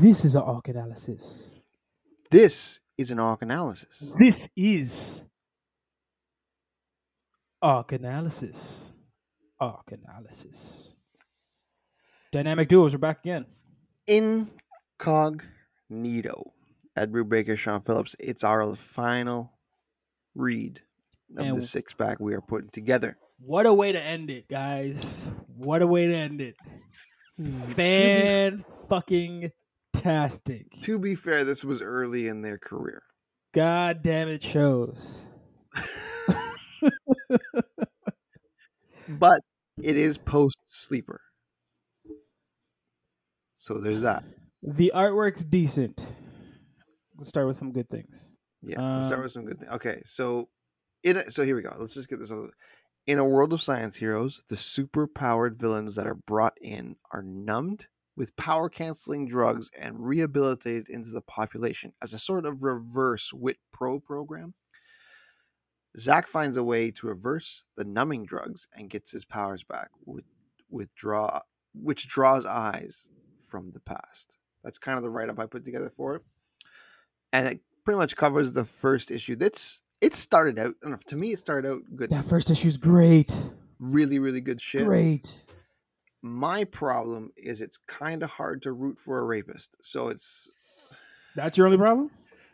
This is an arc analysis. This is an arc analysis. This is arc analysis. Arc analysis. Dynamic duos are back again. Incognito. Ed Brubaker, Sean Phillips. It's our final read of And- the six pack we are putting together. What a way to end it, guys. What a way to end it. Hmm, f- Fan fucking tastic. To be fair, this was early in their career. God damn it shows. but it is post sleeper. So there's that. The artwork's decent. Let's start with some good things. Yeah, let's start Um, with some good things. Okay, so in a, so here we go. Let's just get this over. In a world of science heroes, the super powered villains that are brought in are numbed with power canceling drugs and rehabilitated into the population as a sort of reverse WIT Pro program. Zack finds a way to reverse the numbing drugs and gets his powers back with withdraw which draws eyes from the past. That's kind of the write up I put together for it. And it pretty much covers the first issue. That's it started out know, to me it started out good. That first issue's great. Really, really good shit. Great. My problem is it's kind of hard to root for a rapist. So it's That's your only problem?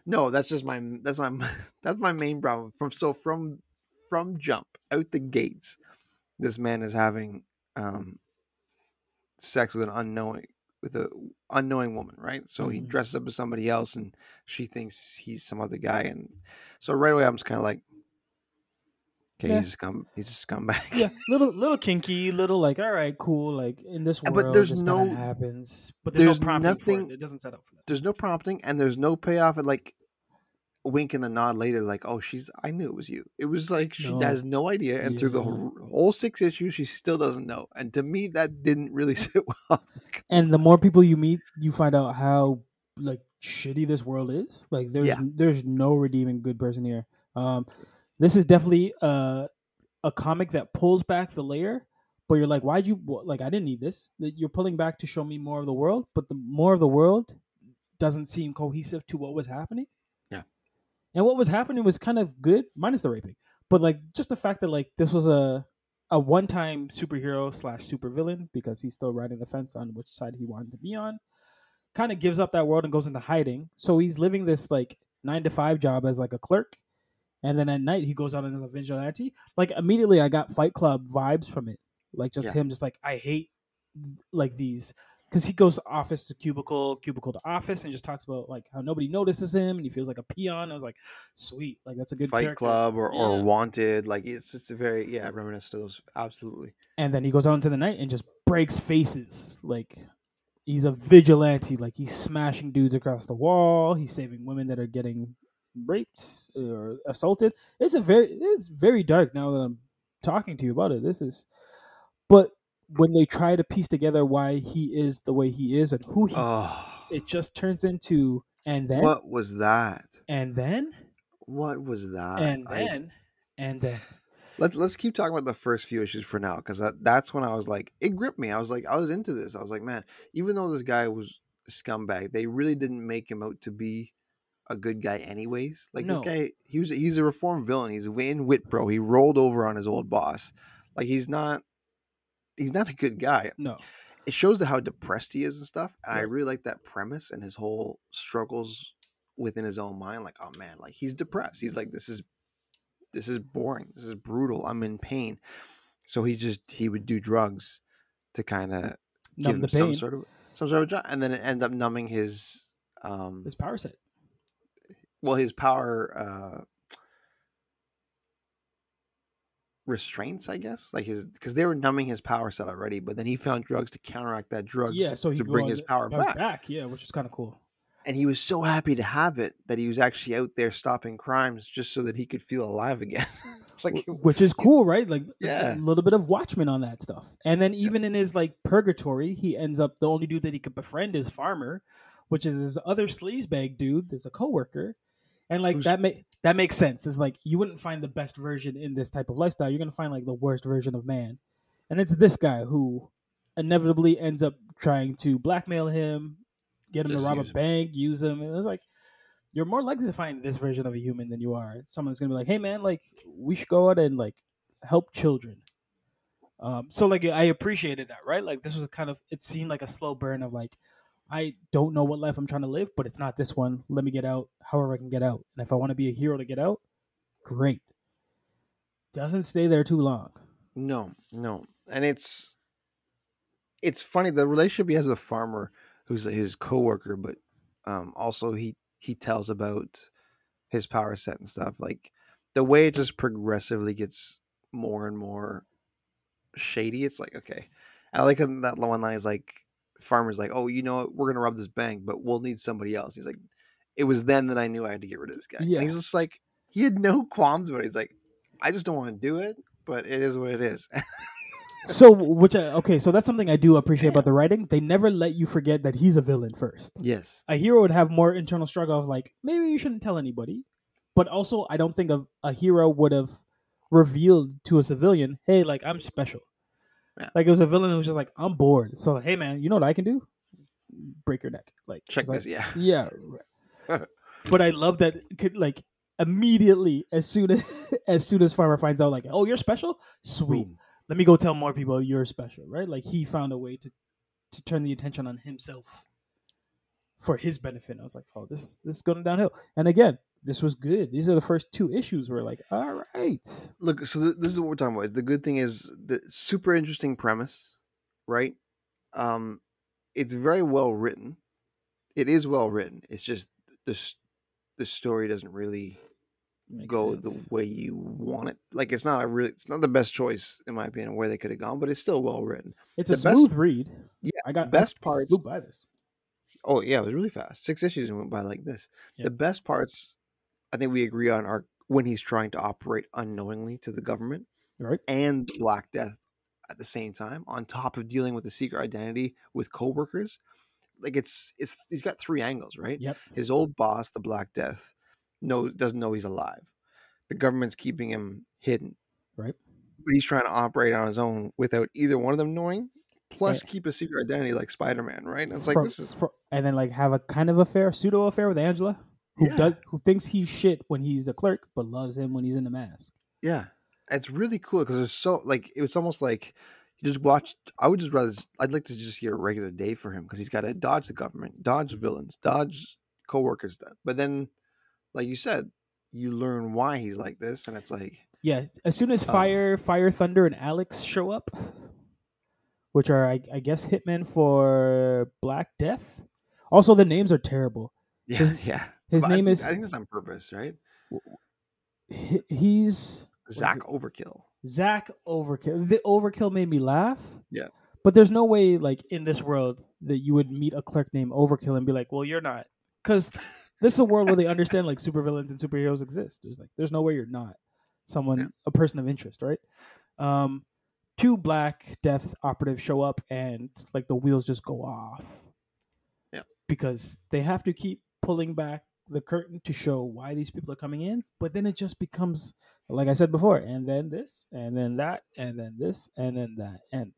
no, that's just my that's my that's my main problem. From so from from jump out the gates, this man is having um sex with an unknowing with a unknowing woman, right? So he Mhm. dresses up as somebody else and she thinks he's some other guy and so right away I'm just kind of like okay, Yeah. he's a scum he's a scumbag. Yeah, little little kinky, little like all right, cool. Like in this world, but there's no- happens, but there's, there's no nothing- it. It doesn't set up for that. there's no prompting and there's no payoff and like a wink and the nod later like oh she's i knew it was you it was like she No. has no idea and through the whole, whole six issues she still doesn't know and to me that didn't really sit well And the more people you meet, you find out how like shitty this world is. Like there's Yeah. there's no redeeming good person here. Um, this is definitely uh, a comic that pulls back the layer. But you're like, why'd you like? I didn't need this. That You're pulling back to show me more of the world, but the more of the world doesn't seem cohesive to what was happening. Yeah. and what was happening was kind of good, minus the raping. But like, just the fact that like this was a a one time superhero slash supervillain because he's still riding the fence on which side he wanted to be on. Kind of gives up that world and goes into hiding. So he's living this like nine to five job as like a clerk, and then at night he goes out as a vigilante. Like immediately, I got Fight Club vibes from it. Like just Yeah. him, just like I hate like these because he goes office to cubicle, cubicle to office, and just talks about like how nobody notices him and he feels like a peon. I was like, sweet, like that's a good fight character. club or, or wanted like it's it's a very yeah reminiscent of those absolutely and then he goes out into the night and just breaks faces like he's a vigilante like he's smashing dudes across the wall he's saving women that are getting raped or assaulted. It's a very it's very dark now that i'm talking to you about it. This is but when they try to piece together why he is the way he is and who he oh it just turns into and then what was that? and then what was that? and I- then and then. Let's let's keep talking about the first few issues for now because that, that's when I was like it gripped me. I was like I was into this. I was like, man, even though this guy was a scumbag, they really didn't make him out to be a good guy anyways. Like No. this guy, he was he's a reformed villain. He's in wit, bro. He rolled over on his old boss. Like he's not he's not a good guy. no It shows how depressed he is and stuff. And I really like that premise and his whole struggles within his own mind. Like, oh man, like he's depressed. He's like, this is this is boring. This is brutal. I'm in pain. So he just he would do drugs to kind of give numb him some sort of some sort of job, and then it end up numbing his um his power set well his power uh restraints i guess like his because they were numbing his power set already but then he found drugs to counteract that drug yeah so he to bring his power back. yeah which is kind of cool and he was so happy to have it that he was actually out there stopping crimes just so that he could feel alive again like which is cool, right? Like Yeah. a little bit of Watchmen on that stuff. And then even in his like purgatory, he ends up the only dude that he could befriend is Farmer, which is his other sleazebag dude. That's a coworker, and like Who's- that make that makes sense. It's like you wouldn't find the best version in this type of lifestyle. You're gonna find like the worst version of man, and it's this guy who inevitably ends up trying to blackmail him, get him to rob a 'em. bank, use him. And it's like you're more likely to find this version of a human than you are someone that's gonna be like, hey man, like we should go out and like help children. Um, so like I appreciated that, right? Like this was kind of it seemed like a slow burn of like I don't know what life I'm trying to live, but it's not this one. Let me get out however I can get out. And if I want to be a hero to get out, great. Doesn't stay there too long. No, no, and it's it's funny the relationship he has with a farmer who's his coworker, but um, also he he tells about his power set and stuff. Like the way it just progressively gets more and more shady. It's like okay, I like that one line is like farmer's like, oh, you know what, we're gonna rob this bank, but we'll need somebody else. He's like, it was then that I knew I had to get rid of this guy. Yeah. And he's just like, he had no qualms about it. He's like, I just don't want to do it, but it is what it is. So which I, okay, so that's something I do appreciate about the writing. They never let you forget that he's a villain first. yes. a hero would have more internal struggle of like maybe you shouldn't tell anybody but also i don't think a, a hero would have revealed to a civilian hey like i'm special Yeah. like it was a villain who was just like i'm bored. So hey man you know what i can do? Break your neck. Like Check it's like, this, yeah. yeah but i love that could like immediately as soon as as soon as farmer finds out like oh you're special? Sweet. Let me go tell more people you're special right? Like he found a way to to turn the attention on himself for his benefit. I was like, oh, this this is going downhill. And again, this was good. These are the first two issues where like, all right, Look, so th- this is what we're talking about. The good thing is the super interesting premise, right? Um, it's very well written. It is well written. It's just the the story doesn't really Makes go sense. the way you want it. Like it's not a really, it's not the best choice in my opinion where they could have gone, but it's still well written. it's a best- smooth read. Yeah, I got best parts- Flew by this. Oh yeah, it was really fast. Six issues went by like this. Yeah. The best parts, I think we agree on, are when he's trying to operate unknowingly to the government Right. and Black Death at the same time, on top of dealing with the secret identity with coworkers. Like it's it's he's got three angles, right? Yep. His old boss, the Black Death, no doesn't know he's alive. The government's keeping him hidden. Right. But he's trying to operate on his own without either one of them knowing. Plus, keep a secret identity like Spider Man, right? And it's like this is fro- and then like have a kind of affair, pseudo affair with Angela, who Yeah. does who thinks he's shit when he's a clerk, but loves him when he's in the mask. Yeah, it's really cool because it's so like it was almost like you just watched. I would just rather. I'd like to just see a regular day for him because he's got to dodge the government, dodge mm-hmm. villains, dodge coworkers. But then, like you said, you learn why he's like this, and it's like Yeah, as soon as Oh. Fire, Fire Thunder, and Alex show up, which are I, I guess hitmen for Black Death. Also, the names are terrible. yeah, His- yeah. His But name think- is I think that's on purpose, right? he's Zack? Overkill. Zack Overkill. The Overkill made me laugh. Yeah. but there's no way like in this world that you would meet a clerk named Overkill and be like, "Well, you're not," because this is a world where they understand like supervillains and superheroes exist. There's like there's no way you're not someone Yeah. a person of interest, right? Um, two Black Death operatives show up and like the wheels just go off. Yeah. because they have to keep pulling back the curtain to show why these people are coming in, but then it just becomes like I said before, and then this, and then that, and then this, and then that, and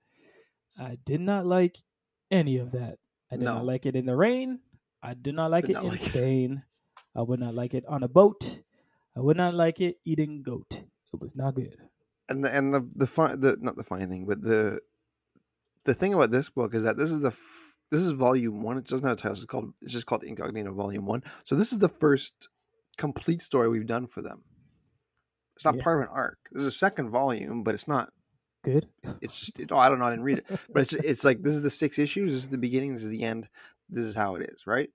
I did not like any of that. I did not like it in the rain. I did not like Did it not in like it. Spain. I would not like it on a boat. I would not like it eating goat. It was not good. And the and the the fun the not the funny thing, but the the thing about this book is that this is the f- this is volume one. It doesn't have a title. It's called it's just called Incognito Volume One. So this is the first complete story we've done for them. It's not Yeah. part of an arc. This is a second volume, but it's not. Good. It's just it, oh I don't know. I didn't read it, but it's just, it's like this is the six issues. This is the beginning. This is the end. This is how it is, right?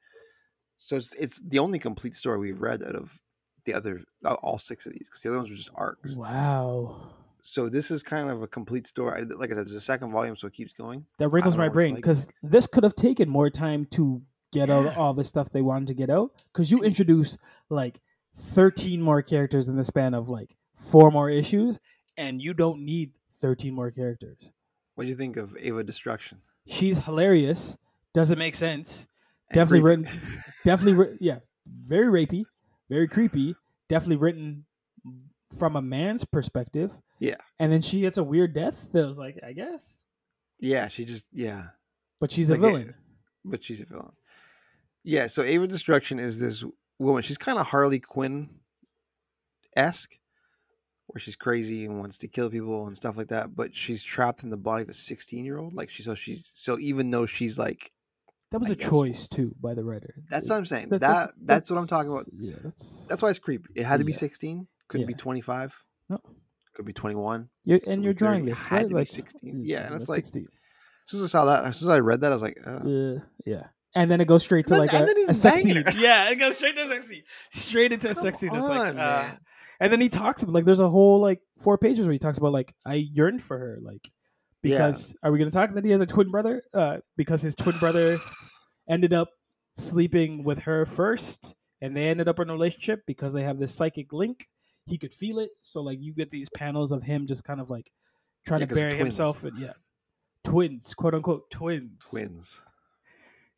So it's it's the only complete story we've read out of the other all six of these because the other ones were just arcs Wow. So this is kind of a complete story. Like I said, there's a second volume, so it keeps going. That wrinkles my brain like. because this could have taken more time to get out all the stuff they wanted to get out. Because you introduce like 13 more characters in the span of like four more issues, and you don't need 13 more characters. What do you think of Ava Destruction? She's hilarious. Doesn't make sense. And Definitely creepy. written. Definitely, yeah. Very rapey, very creepy. Definitely written from a man's perspective. Yeah. And then she gets a weird death. That was like, I guess, yeah, she just yeah, but she's a Like a- villain. Eh, but she's a villain. Yeah, so Ava Destruction is this woman. She's kind of Harley Quinn esque, where she's crazy and wants to kill people and stuff like that. But she's trapped in the body of a sixteen year old. Like she, so she's so even though she's like, That was I a guess- choice too by the writer. that's It- what I'm saying. that- That that's, what I'm talking about. Yeah, that's That's why it's creepy. It had to be Yeah. sixteen. Couldn't be twenty five. No. Could be twenty one. You're, and be you're drawing 30, this right, like 16. Yeah, and it's like- 16. As soon as I saw that, as soon as I read that, I was like, uh, Uh, yeah, and then it goes straight to And like then- a, and a he's sex scene. Yeah, it goes straight to a sex scene, straight into a Come sex scene. It's like, on, uh, man. and then he talks about like there's a whole like four pages where he talks about like I yearned for her, like Yeah. because are we gonna talk that he has a twin brother? Uh, because his twin brother ended up sleeping with her first, and they ended up in a relationship because they have this psychic link. He could feel it, so like you get these panels of him just kind of like trying Yeah, to bury himself, and yeah, twins, quote unquote twins. twins.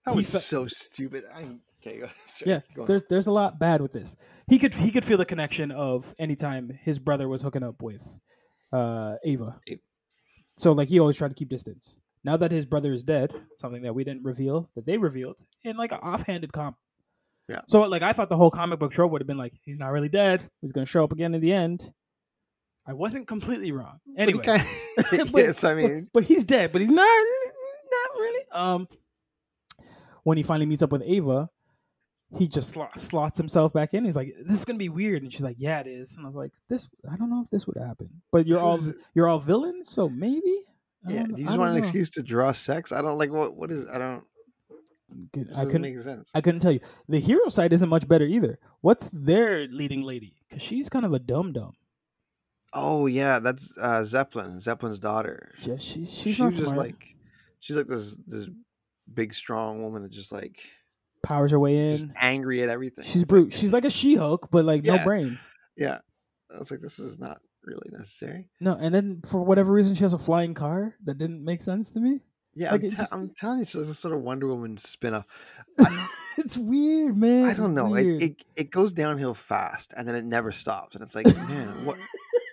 That He was fe- so stupid. I okay. Sorry, Yeah, there's there's a lot bad with this. He could he could feel the connection of anytime his brother was hooking up with uh, Ava. Ava. So like he always tried to keep distance. Now that his brother is dead, something that we didn't reveal that they revealed in like an offhanded comp. Yeah. So like I thought the whole comic book trope would have been like he's not really dead. He's gonna show up again in the end. I wasn't completely wrong. But Anyway, kinda- But- yes, I mean, but, he's dead. But he's not not really. Um, when he finally meets up with Ava, he just slot, slots himself back in. He's like, "This is gonna be weird," and she's like, "Yeah, it is." And I was like, "This, I don't know if this would happen." But you're This all is- you're all villains, so maybe. I yeah. you just want don't an excuse to draw sex? I don't like what. What is? I don't. Good- I couldn't. make sense. I couldn't tell you. The hero side isn't much better either. What's their leading lady? Because she's kind of a dum dum. Oh yeah, that's uh, Zeppelin. Zeppelin's daughter. Yeah, she, she's She's not just smart. like, she's like this this big strong woman that just like powers her way just in. angry at everything. She's It's like, brute. She's like a She Hulk, but like no brain. yeah. I was like, this is not really necessary. No, and then for whatever reason, she has a flying car that didn't make sense to me. Yeah, Like, I'm, just- I'm telling you, it's a sort of Wonder Woman spinoff. it's weird, man. I don't know. It, it it goes downhill fast, and then it never stops, and it's like, man, what?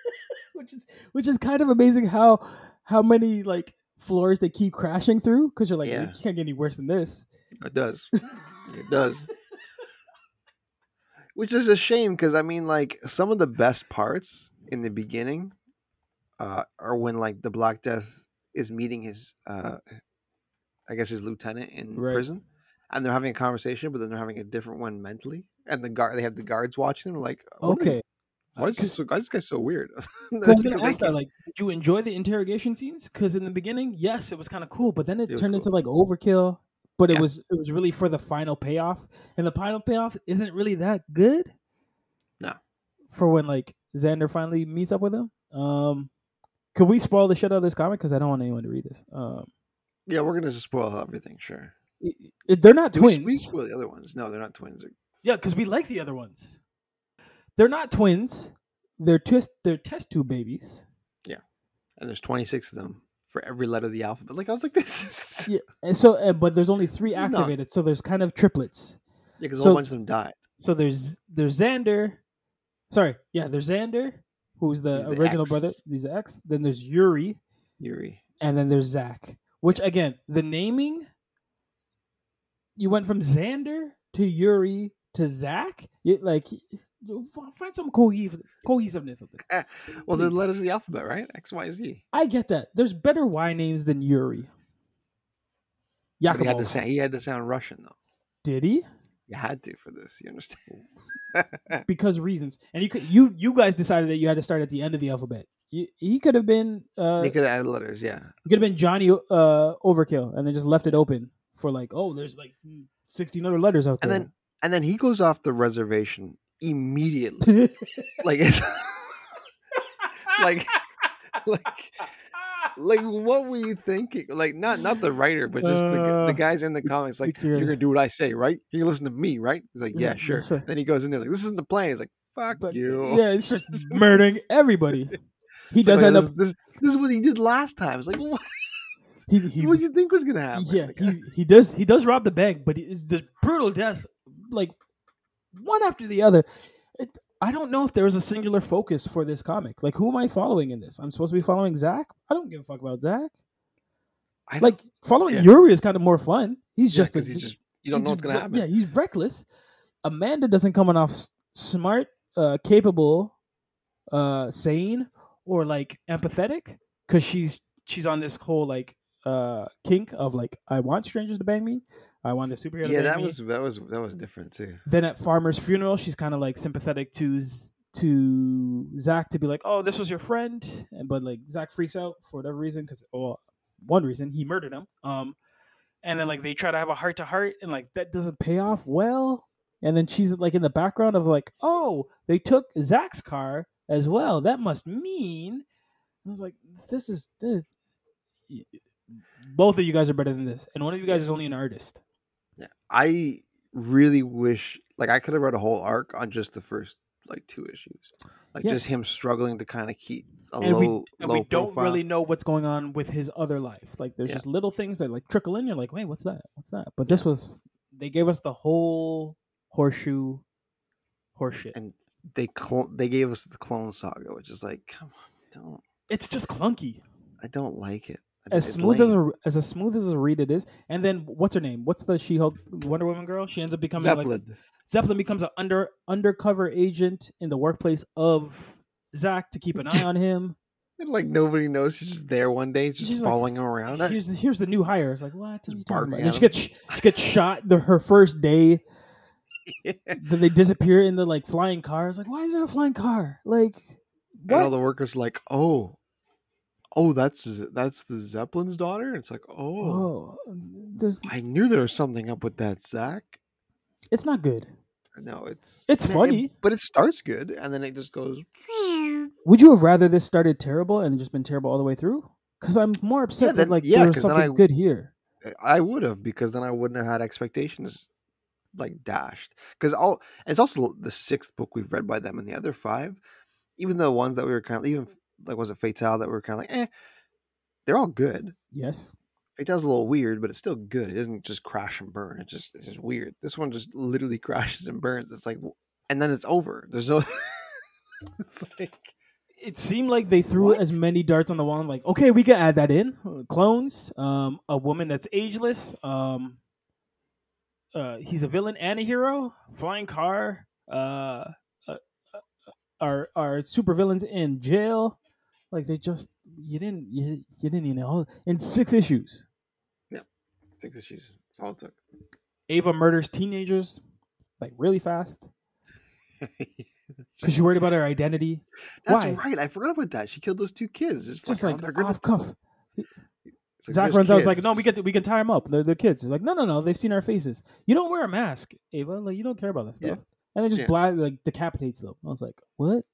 which is which is kind of amazing how how many like floors they keep crashing through because you're like Yeah. you can't get any worse than this. It does. It does. Which is a shame because I mean, like some of the best parts in the beginning uh, are when like the Black Death is meeting his, uh, I guess his lieutenant in Right. prison, and they're having a conversation, but then they're having a different one mentally, and the guard they have the guards watching them. Like, what Okay. why is this, so, why is this guy so weird? I was gonna ask that, like, did you enjoy the interrogation scenes? Because in the beginning, yes, it was kind of cool, but then it, It turned cool. into like overkill. But it was it was really for the final payoff, and the final payoff isn't really that good. No. For when like Xander finally meets up with him, um, could we spoil the shit out of this comic? Because I don't want anyone to read this. Um, yeah, we're gonna just spoil everything. Sure. it, it- they're not Do twins. we spoil the other ones. No, they're not twins. They're- Yeah, because we like the other ones. They're not twins. They're test they're test tube babies. Yeah, and there's 26 of them for every letter of the alphabet. Like I was like, this is Yeah, and so uh, but there's only three not- activated, so there's kind of triplets. yeah, because a whole bunch of them died. So there's there's Xander. Sorry, yeah, there's Xander, who's the original X. brother. He's the X. Then there's Yuri, Yuri. and then there's Zack. Which again, the naming, you went from Xander to Yuri to Zack. You, like, find some cohes- cohesiveness of this. Eh, well, the letters of the alphabet, right? X, Y, Z. I get that. There's better Y names than Yuri. But he had to Yakubov. sound. He had to sound Russian though. Did he? You had to for this. You understand? Because reasons. And you could you you guys decided that you had to start at the end of the alphabet. You, he could have been uh they could have added letters. Yeah. It could have been Johnny uh, Overkill, and then just left it open for like, oh, there's like sixteen other letters out there. And then and then he goes off the reservation immediately. like it's like like like what were you thinking? Like not not the writer, but just the, Uh, the guys in the comics. Like you're- gonna do what I say, right? You listen to me, right? He's like, Yeah, sure. right. Then he goes in there like, this isn't the plan. He's like, fuck But, you. yeah, it's just murdering everybody. He It's does like, end this, up. This, this is what he did last time. It's like, what, He, he, what do you think was gonna happen? yeah, he, he does he does rob the bank, but it's the brutal deaths, like one after the other. I don't know if there was a singular focus for this comic. Like, who am I following in this? I'm supposed to be following Zack. I don't give a fuck about Zack. I Like, following yeah. Yuri is kind of more fun. He's yeah, just a, he's just You don't know what's gonna happen. Yeah, he's reckless. Amanda doesn't come off smart, uh, capable, uh, sane, or like empathetic because she's she's on this whole like uh kink of like I want strangers to bang me, I want the superhero. Yeah, that me. was that was that was different too. Then at Farmer's funeral, she's kind of like sympathetic to to Zack to be like, "Oh, this was your friend," and but like Zack freaks out for whatever reason because well, one reason he murdered him. Um, and then like they try to have a heart to heart, and like that doesn't pay off well. And then she's like in the background of like, "Oh, they took Zack's car as well. That must mean." I was like, "This is this." Both of you guys are better than this, and one of you guys is only an artist. Yeah, I really wish like I could have read a whole arc on just the first like two issues, like Yeah. just him struggling to kind of keep a and low we and low we don't profile. really know what's going on with his other life. Like there's Yeah. just little things that like trickle in. You're like, wait, what's that? What's that? But this was they gave us the whole horseshoe horseshit. and they cl- they gave us the Clone Saga, which is like, come on, don't It's just clunky. I don't like it. As smooth as a as a smooth as a read it is. And then what's her name? What's the She Hulk Wonder Woman girl? She ends up becoming like Zeppelin. Zeppelin becomes an under undercover agent in the workplace of Zack to keep an eye on him. And like nobody knows she's just there one day, just She's like, following him around. Here's the, here's the new hire. It's like what? Just Are you about? And then she gets she gets shot the, her first day. Then they disappear in the like flying car. It's like why is there a flying car? Like and all the workers like, oh, oh, that's that's the Zeppelin's daughter. It's like, oh, Oh, I knew there was something up with that, Zack. it's not good. No, it's It's and it- funny. but it starts good, and then it just goes. Would you have rather this started terrible and just been terrible all the way through? Because I'm more upset that then- like yeah, there was something I- good here. Eh, I would have because then I wouldn't have had expectations like dashed. Because all it's also the sixth book we've read by them, and the other five, even the ones that we were kind of even like was it Fatale that we were kind of like, eh, they're all good. Yes. Fatale's a little weird, but it's still good. It doesn't just crash and burn. It just it's just weird. This one just literally crashes and burns. It's like, and then it's over. There's no. it's like It seemed like they threw What? as many darts on the wall. and like, okay, we can add that in. Uh, Clones, um, a woman that's ageless. Um, uh, he's a villain and a hero. Flying car. Uh, uh, uh, our our super villains in jail. Like they just you didn't you, you didn't even know in six issues. Yeah, six issues. That's all it took. Ava murders teenagers like really fast because she's worried about her identity. That's Why? right. I forgot about that. She killed those two kids. It's Just like, like oh, they're gonna off cuff. Like, Zack "Just runs out. He's kids." like, "No, we Just- get we can tie them up. They're, they're kids." He's like, "No, no, no. They've seen our faces. You don't wear a mask, Ava. Like you don't care about that Yeah. stuff." And then just Yeah. bla- like decapitates them. I was like, "What?"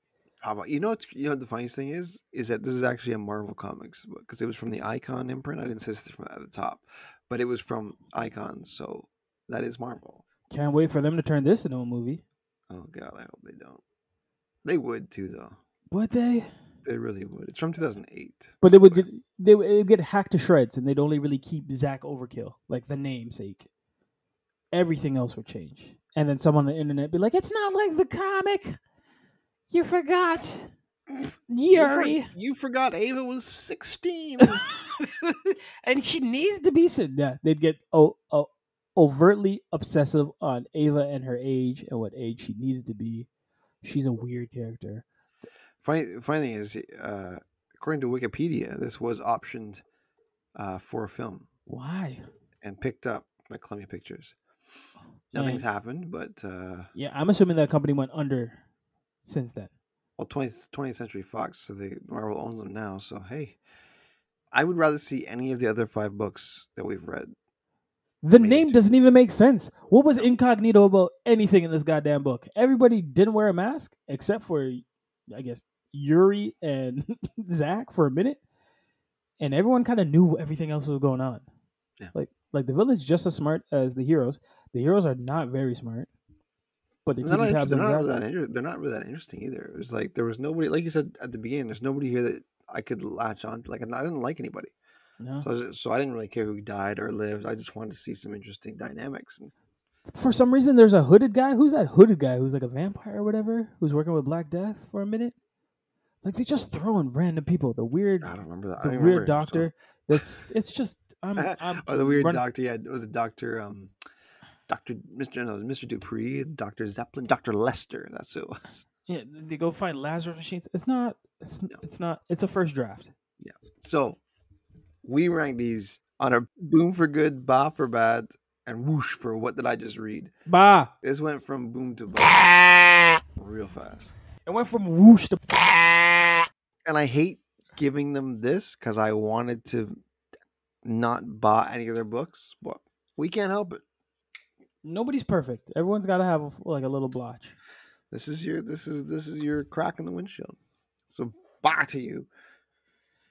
You know? What's, you know what the funniest thing is is that this is actually a Marvel Comics because it was from the Icon imprint. I didn't say this from at the top, but it was from Icon, so that is Marvel. Can't wait for them to turn this into a movie. Oh God, I hope they don't. They would too, though. Would they? They really would. It's from 2008. But they would get they would, would get hacked to shreds, and they'd only really keep Zack Overkill, like the namesake. Everything else would change, and then someone on the internet be like, "It's not like the comic. You forgot, You, for- Yuri." you forgot Ava was 16. and she needs to be said. Yeah, they'd get oh, oh, overtly obsessive on Ava and her age and what age she needed to be. She's a weird character. funny, funny thing is, uh, according to Wikipedia, this was optioned uh, for a film Why? and picked up by Columbia Pictures. Nothing's And- happened, but uh, Yeah, I'm assuming that company went under since then. well 20th, 20th Century Fox, so they Marvel owns them now. So hey, I would rather see any of the other five books that we've read. The name doesn't even make sense. What was incognito about anything in this goddamn book? Everybody didn't wear a mask except for, I guess, Yuri and Zack for a minute, and everyone kind of knew everything else was going on. Yeah. Like, like the villains just as smart as the heroes. The heroes are not very smart, but they're They're not, inter- they're, not really that inter- they're not really that interesting either. It was like there was nobody, like you said at the beginning, there's nobody here that I could latch on. to. Like I didn't like anybody, No. so I, was, so I didn't really care who died or lived. I just wanted to see some interesting dynamics. And For some reason, there's a hooded guy. Who's that hooded guy? Who's like a vampire or whatever? Who's working with Black Death for a minute? Like they just throw in random people. The weird, I don't remember that. The weird remember doctor. That's it's just I'm. I'm oh, the weird running- doctor. Yeah, it was a doctor. Um, Doctor Mister no, Mister Dupree, Doctor Zeppelin, Doctor Lester. That's who it was. Yeah, they go find Lazarus machines. It's not. It's, it's not. It's a first draft. Yeah. So we rank these on a boom for good, ba for bad, and whoosh for what did I just read? Bah. This went from boom to ba real fast. It went from whoosh to. And I hate giving them this because I wanted to not buy any of their books, but we can't help it. Nobody's perfect. Everyone's got to have a, like a little blotch. This is your this is this is your crack in the windshield. So bye to you.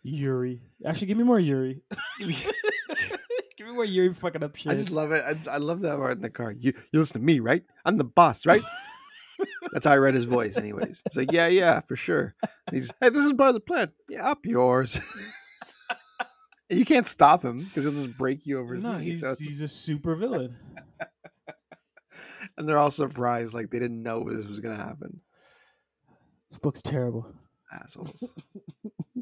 Yuri. Actually, give me more Yuri. give me more Yuri fucking up shit. I just love it. I, I love that part in the car. You you listen to me, right? I'm the boss, right? That's how I read his voice, anyways. It's like, yeah, yeah, for sure. And he's, hey, this is part of the plan. Yeah, up yours. you can't stop him because he'll just break you over his no, knee. he's, So he's a super villain. And they're all surprised, like they didn't know this was gonna happen. This book's terrible. Assholes.